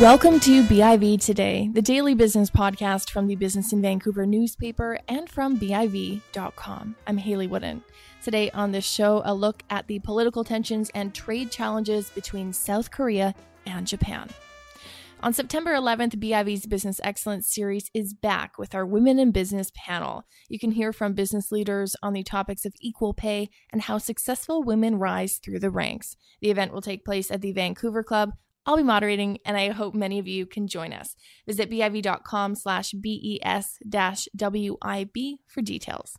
Welcome to BIV Today, the daily business podcast from the Business in Vancouver newspaper and from BIV.com. I'm Hayley Woodin. Today on this show, a look at the political tensions and trade challenges between South Korea and Japan. On September 11th, BIV's Business Excellence series is back with our Women in Business panel. You can hear from business leaders on the topics of equal pay and how successful women rise through the ranks. The event will take place at the Vancouver Club I'll be moderating, and I hope many of you can join us. Visit biv.com slash BES-WIB for details.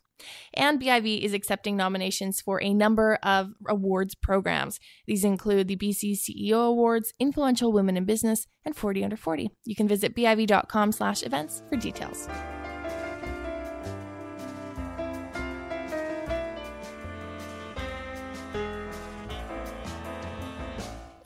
And BIV is accepting nominations for a number of awards programs. These include the BC CEO Awards, Influential Women in Business, and 40 Under 40. You can visit biv.com slash events for details.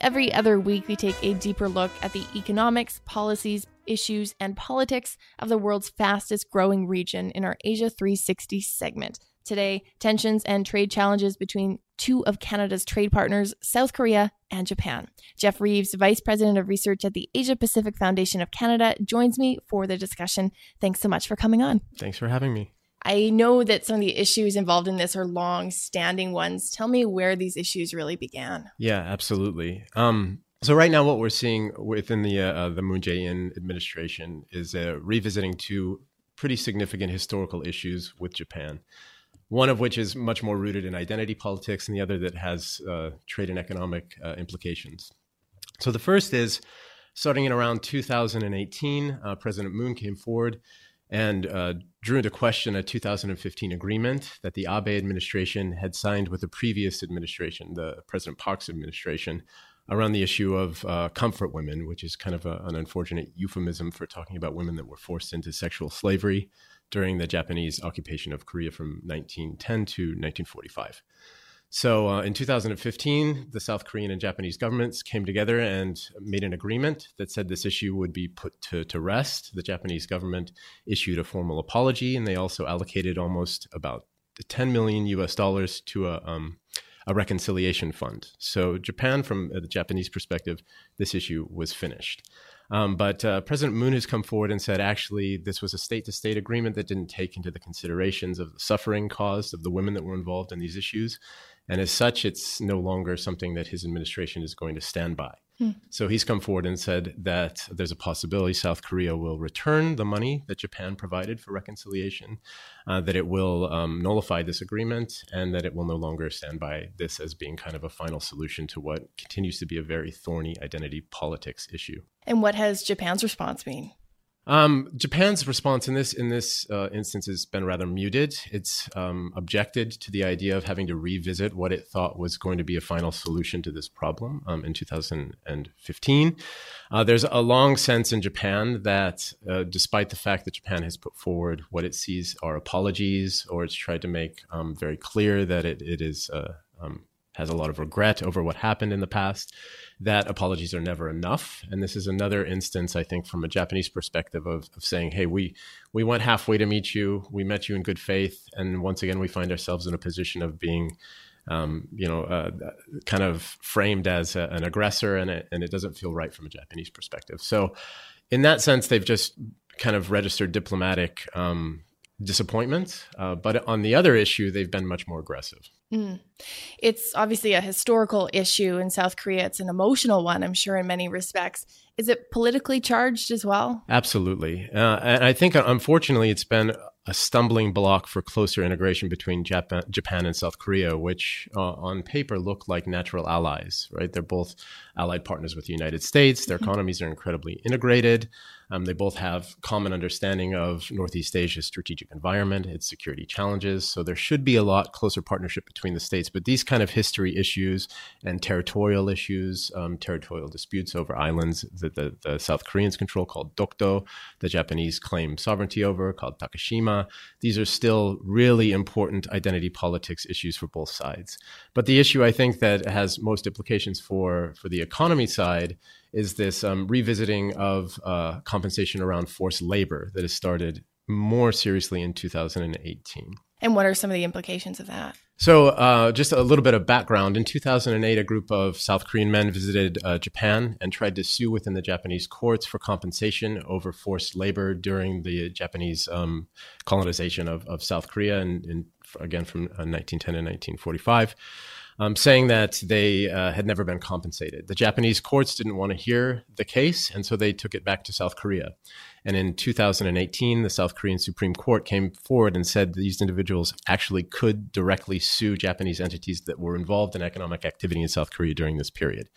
Every other week, we take a deeper look at the economics, policies, issues, and politics of the world's fastest growing region in our Asia 360 segment. Today, tensions and trade challenges between two of Canada's trade partners, South Korea and Japan. Jeff Reeves, Vice President of Research at the Asia Pacific Foundation of Canada, joins me for the discussion. Thanks so much for coming on. Thanks for having me. I know that some of the issues involved in this are long standing ones. Tell me where these issues really began. Yeah, absolutely. Um, so right now, what we're seeing within the uh, the Moon Jae-in administration is uh, revisiting two pretty significant historical issues with Japan. One of which is much more rooted in identity politics, and the other that has uh, trade and economic uh, implications. So the first is starting in around 2018, uh, President Moon came forward and uh, drew into question a 2015 agreement that the Abe administration had signed with the previous administration, the President Park's administration, around the issue of uh, comfort women, which is kind of a, an unfortunate euphemism for talking about women that were forced into sexual slavery during the Japanese occupation of Korea from 1910 to 1945. So uh, in 2015, the South Korean and Japanese governments came together and made an agreement that said this issue would be put to, to rest. The Japanese government issued a formal apology, and they also allocated almost about 10 million US dollars to a, um, a reconciliation fund. So, Japan, from the Japanese perspective, this issue was finished. Um, but uh, President Moon has come forward and said actually this was a state to state agreement that didn't take into the considerations of the suffering caused of the women that were involved in these issues. And as such, it's no longer something that his administration is going to stand by. Hmm. So he's come forward and said that there's a possibility South Korea will return the money that Japan provided for reconciliation, uh, that it will um, nullify this agreement, and that it will no longer stand by this as being kind of a final solution to what continues to be a very thorny identity politics issue. And what has Japan's response been? Um, Japan's response in this in this uh, instance has been rather muted. It's um, objected to the idea of having to revisit what it thought was going to be a final solution to this problem um, in 2015. Uh, there's a long sense in Japan that, uh, despite the fact that Japan has put forward what it sees are apologies, or it's tried to make um, very clear that it, it is uh, um, has a lot of regret over what happened in the past, that apologies are never enough. And this is another instance, I think, from a Japanese perspective of, of saying, hey, we, we went halfway to meet you, we met you in good faith. And once again, we find ourselves in a position of being. Um, you know, uh, kind of framed as a, an aggressor, and it, and it doesn't feel right from a Japanese perspective. So, in that sense, they've just kind of registered diplomatic um, disappointment. Uh, but on the other issue, they've been much more aggressive. Mm. It's obviously a historical issue in South Korea. It's an emotional one, I'm sure, in many respects. Is it politically charged as well? Absolutely. Uh, and I think, unfortunately, it's been a stumbling block for closer integration between Japan, Japan and South Korea, which uh, on paper look like natural allies, right? They're both allied partners with the United States. Their mm-hmm. economies are incredibly integrated. Um, they both have common understanding of Northeast Asia's strategic environment, its security challenges. So there should be a lot closer partnership between the states. But these kind of history issues and territorial issues, um, territorial disputes over islands that the, the, South Koreans control called Dokdo, the Japanese claim sovereignty over called Takeshima. These are still really important identity politics issues for both sides. But the issue I think that has most implications for, for the economy side is this um, revisiting of uh, compensation around forced labor that has started more seriously in 2018. And what are some of the implications of that? So, uh, just a little bit of background. In 2008, a group of South Korean men visited uh, Japan and tried to sue within the Japanese courts for compensation over forced labor during the Japanese um, colonization of, of, South Korea, and, and again from 1910 uh, to 1945 um, saying that they uh, had never been compensated. The Japanese courts didn't want to hear the case, and so they took it back to South Korea. And in 2018, the South Korean Supreme Court came forward and said these individuals actually could directly sue Japanese entities that were involved in economic activity in South Korea during this period.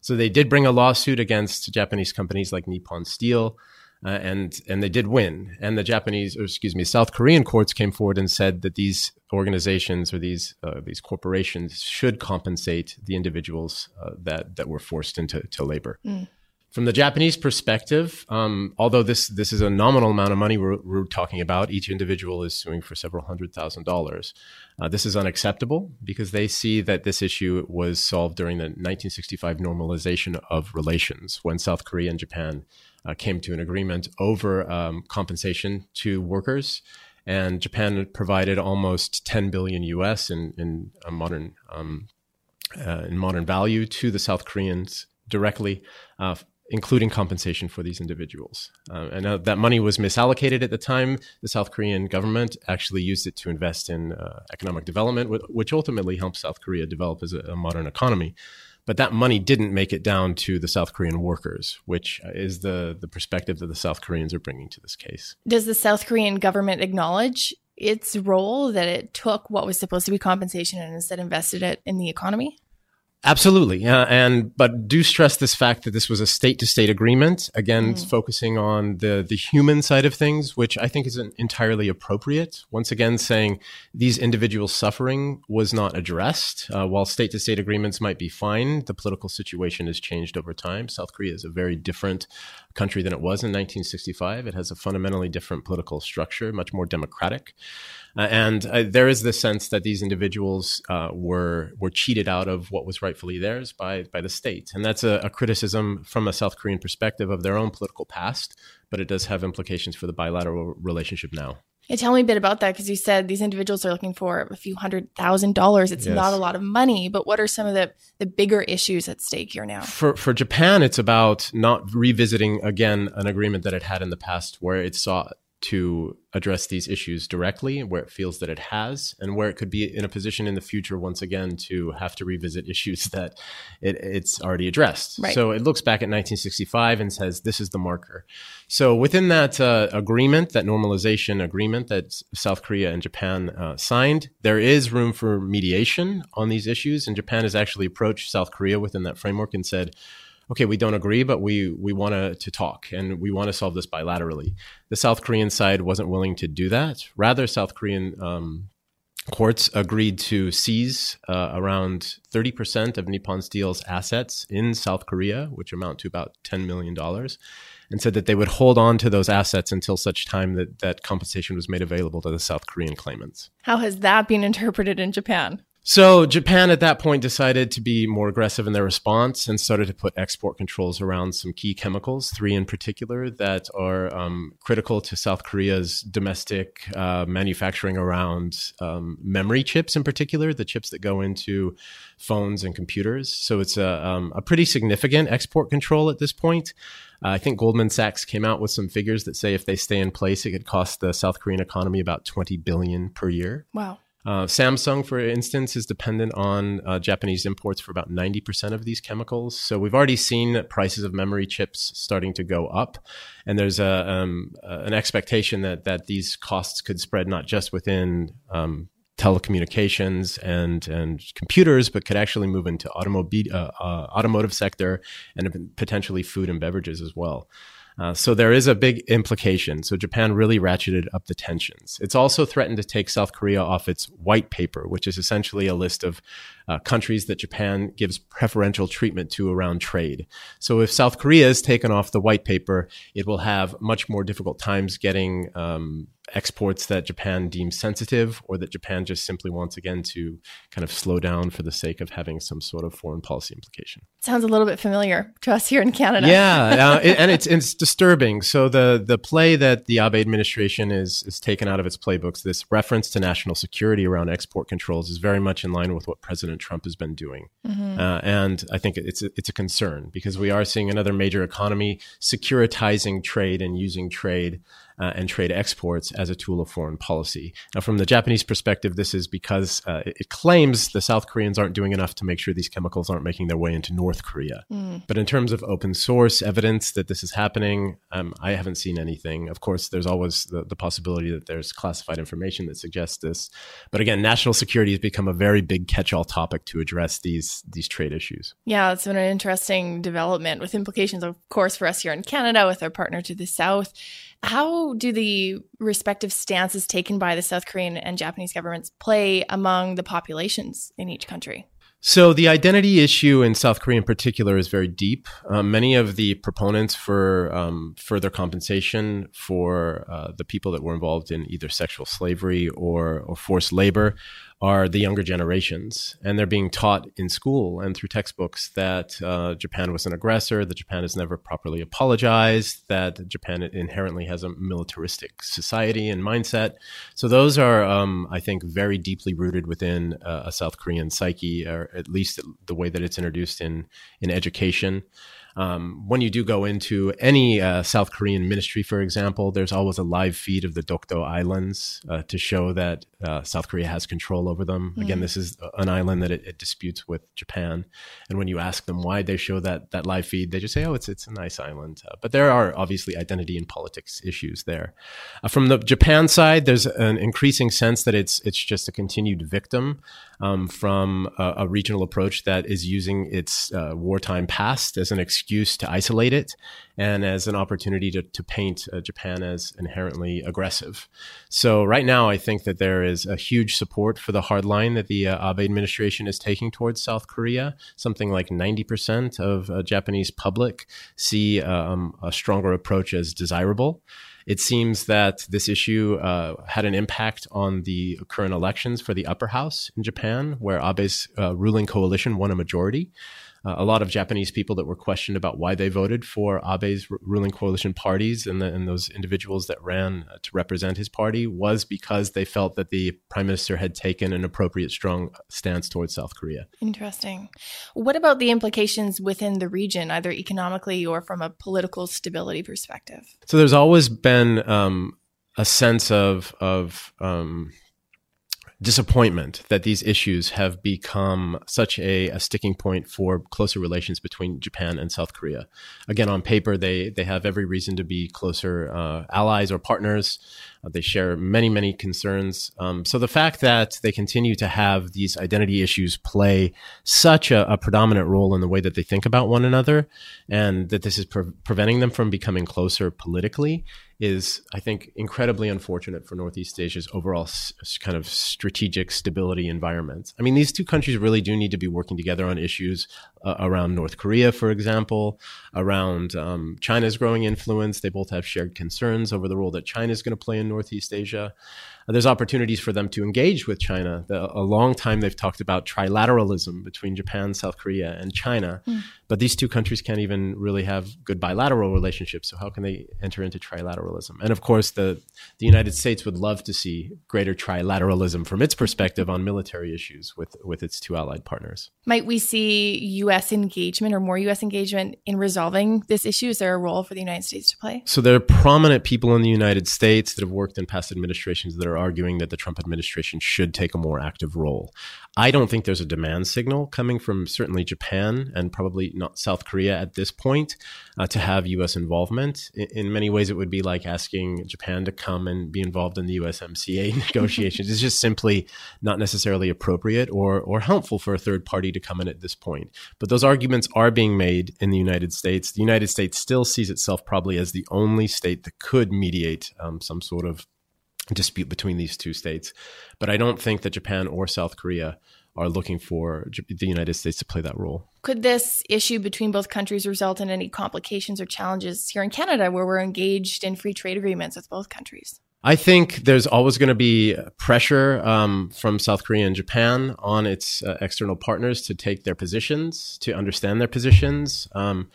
So they did bring a lawsuit against Japanese companies like Nippon Steel uh, and and they did win. And the Japanese, or excuse me, South Korean courts came forward and said that these organizations or these uh, these corporations should compensate the individuals uh, that that were forced into to labor. Mm. From the Japanese perspective, um, although this this is a nominal amount of money we're, we're, talking about, each individual is suing for several hundred thousand dollars. Uh, this is unacceptable because they see that this issue was solved during the 1965 normalization of relations when South Korea and Japan uh, came to an agreement over um, compensation to workers. And Japan provided almost 10 billion US in, in modern um, uh, in modern value to the South Koreans directly, uh, including compensation for these individuals. Uh, and uh, that money was misallocated at the time. The South Korean government actually used it to invest in uh, economic development, which ultimately helped South Korea develop as a, a modern economy but that money didn't make it down to the South Korean workers, which is the the perspective that the South Koreans are bringing to this case. Does the South Korean government acknowledge its role that it took what was supposed to be compensation and instead invested it in the economy? Absolutely, uh, and but do stress this fact that this was a state-to-state agreement. Again, mm. focusing on the the human side of things, which I think isn't entirely appropriate. Once again, saying these individuals' suffering was not addressed. Uh, while state-to-state agreements might be fine, the political situation has changed over time. South Korea is a very different country than it was in 1965. It has a fundamentally different political structure, much more democratic. Uh, and uh, there is the sense that these individuals uh, were were cheated out of what was rightfully theirs by by the state, and that's a, a, criticism from a South Korean perspective of their own political past, but it does have implications for the bilateral relationship now. Yeah, tell me a bit about that because you said these individuals are looking for a few hundred thousand dollars. It's yes. not a lot of money, but what are some of the, the bigger issues at stake here now? For for Japan, it's about not revisiting again an agreement that it had in the past where it sought to address these issues directly where it feels that it has and where it could be in a position in the future once again to have to revisit issues that it, it's already addressed. Right. so it looks back at 1965 and says this is the marker. So within that uh, agreement that normalization agreement that south korea and japan uh, signed there is room for mediation on these issues. And japan has actually approached south korea within that framework and said okay, we don't agree, but we we want to talk and we want to solve this bilaterally. The South Korean side wasn't willing to do that. Rather, South Korean um, courts agreed to seize uh, around 30% of Nippon Steel's assets in South Korea, which amount to about $10 million, and said that they would hold on to those assets until such time that that compensation was made available to the South Korean claimants. How has that been interpreted in Japan? So Japan at that point decided to be more aggressive in their response and started to put export controls around some key chemicals, three in particular, that are um, critical to South Korea's domestic uh, manufacturing around um, memory chips, in particular, the chips that go into phones and computers. So it's a, um, a pretty significant export control at this point. Uh, I think Goldman Sachs came out with some figures that say if they stay in place, it could cost the South Korean economy about 20 billion per year. Wow. Uh, Samsung, for instance, is dependent on uh, Japanese imports for about 90% of these chemicals. So we've already seen prices of memory chips starting to go up. And there's a, um, uh, an expectation that, that these costs could spread not just within um, telecommunications and, and computers, but could actually move into automobile, uh, uh, automotive sector and potentially food and beverages as well. Uh, so there is a big implication. So Japan really ratcheted up the tensions. It's also threatened to take South Korea off its white paper, which is essentially a list of uh, countries that Japan gives preferential treatment to around trade. So if South Korea is taken off the white paper, it will have much more difficult times getting um, exports that Japan deems sensitive or that Japan just simply wants again to kind of slow down for the sake of having some sort of foreign policy implication. Sounds a little bit familiar to us here in Canada. Yeah, uh, it, and it's it's disturbing. So the the play that the Abe administration is is taken out of its playbooks, this reference to national security around export controls, is very much in line with what President Trump has been doing, mm-hmm. uh, and I think it's a, it's a concern because we are seeing another major economy securitizing trade and using trade uh, and trade exports as a tool of foreign policy. Now, from the Japanese perspective, this is because uh, it claims the South Koreans aren't doing enough to make sure these chemicals aren't making their way into North Korea. Mm. But in terms of open source evidence that this is happening, um, I haven't seen anything. Of course, there's always the, the possibility that there's classified information that suggests this. But again, national security has become a very big catch-all topic to address these these trade issues. Yeah, it's been an interesting development with implications, of course, for us here in Canada with our partner to the south. How do the respective stances taken by the South Korean and Japanese governments play among the populations in each country? So the identity issue in South Korea in particular is very deep. Um, many of the proponents for um, further compensation for uh, the people that were involved in either sexual slavery or, or forced labor are the younger generations, and they're being taught in school and through textbooks that uh, Japan was an aggressor, that Japan has never properly apologized, that Japan inherently has a militaristic society and mindset. So those are, um, I think, very deeply rooted within uh, a South Korean psyche, or at least the way that it's introduced in in education. Um, when you do go into any uh, South Korean ministry, for example, there's always a live feed of the Dokdo Islands uh, to show that uh, South Korea has control over them. Mm. Again, this is an island that it, it, disputes with Japan. And when you ask them why they show that that live feed, they just say, "Oh, it's it's a nice island." Uh, but there are obviously identity and politics issues there. Uh, from the Japan side, there's an increasing sense that it's it's just a continued victim um, from a, a, regional approach that is using its uh, wartime past as an excuse to isolate it and as an opportunity to, to paint uh, Japan as inherently aggressive. So, right now, I think that there is a huge support for the hard line that the uh, Abe administration is taking towards South Korea. Something like 90% of uh, Japanese public see um, a stronger approach as desirable. It seems that this issue uh, had an impact on the current elections for the upper house in Japan, where Abe's uh, ruling coalition won a majority uh, a lot of Japanese people that were questioned about why they voted for Abe's r- ruling coalition parties and, the, and, those individuals that ran uh, to represent his party was because they felt that the prime minister had taken an appropriate, strong stance towards South Korea. Interesting. What about the implications within the region, either economically or from a political stability perspective? So there's always been um, a sense of of um, disappointment that these issues have become such a, a, sticking point for closer relations between Japan and South Korea. Again, on paper, they they have every reason to be closer uh, allies or partners. Uh, they share many many concerns. Um, so the fact that they continue to have these identity issues play such a, a, predominant role in the way that they think about one another, and that this is pre- preventing them from becoming closer politically is, I think, incredibly unfortunate for Northeast Asia's overall s- kind of strategic stability environment. I mean, these two countries really do need to be working together on issues uh, around North Korea, for example, around um, China's growing influence. They both have shared concerns over the role that China is going to play in Northeast Asia there's opportunities for them to engage with China. The, a long time they've talked about trilateralism between Japan, South Korea, and China, mm. but these two countries can't even really have good bilateral relationships. So how can they enter into trilateralism? And of course, the the United States would love to see greater trilateralism from its perspective on military issues with with its two allied partners. Might we see U.S. engagement or more U.S. engagement in resolving this issue? Is there a role for the United States to play? So there are prominent people in the United States that have worked in past administrations that are arguing that the Trump administration should take a more active role. I don't think there's a demand signal coming from certainly Japan and probably not South Korea at this point uh, to have U.S. involvement. In, in, many ways, it would be like asking Japan to come and be involved in the USMCA negotiations. it's just simply not necessarily appropriate or or helpful for a third party to come in at this point. But those arguments are being made in the United States. The United States still sees itself probably as the only state that could mediate um, some sort of dispute between these two states. But I don't think that Japan or South Korea are looking for the United States to play that role. Could this issue between both countries result in any complications or challenges here in Canada where we're engaged in free trade agreements with both countries? I think there's always going to be pressure um, from South Korea and Japan on its uh, external partners to take their positions, to understand their positions. Um,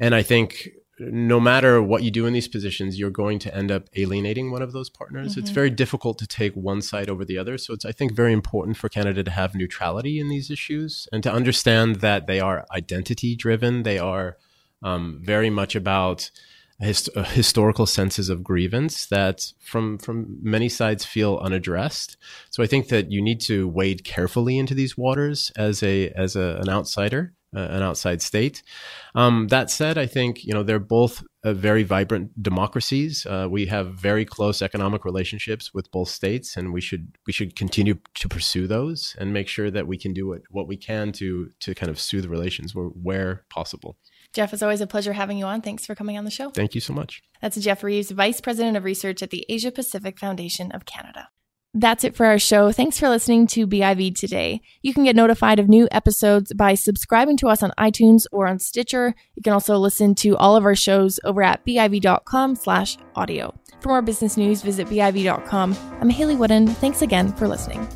and I think no matter what you do in these positions, you're going to end up alienating one of those partners. Mm-hmm. It's very difficult to take one side over the other. So it's, I think, very important for Canada to have neutrality in these issues and to understand that they are identity driven. They are um, very much about hist- historical senses of grievance that from from many sides feel unaddressed. So I think that you need to wade carefully into these waters as a as a, an outsider, an outside state. Um, that said, I think you know they're both uh, very vibrant democracies. Uh, we have very close economic relationships with both states, and we should we should continue to pursue those and make sure that we can do what, what we can to to kind of soothe relations where, where possible. Jeff, it's always a pleasure having you on. Thanks for coming on the show. Thank you so much. That's Jeff Reeves, Vice President of Research at the Asia Pacific Foundation of Canada. That's it for our show. Thanks for listening to BIV today. You can get notified of new episodes by subscribing to us on iTunes or on Stitcher. You can also listen to all of our shows over at biv.com slash audio. For more business news, visit biv.com. I'm Hayley Woodin. Thanks again for listening.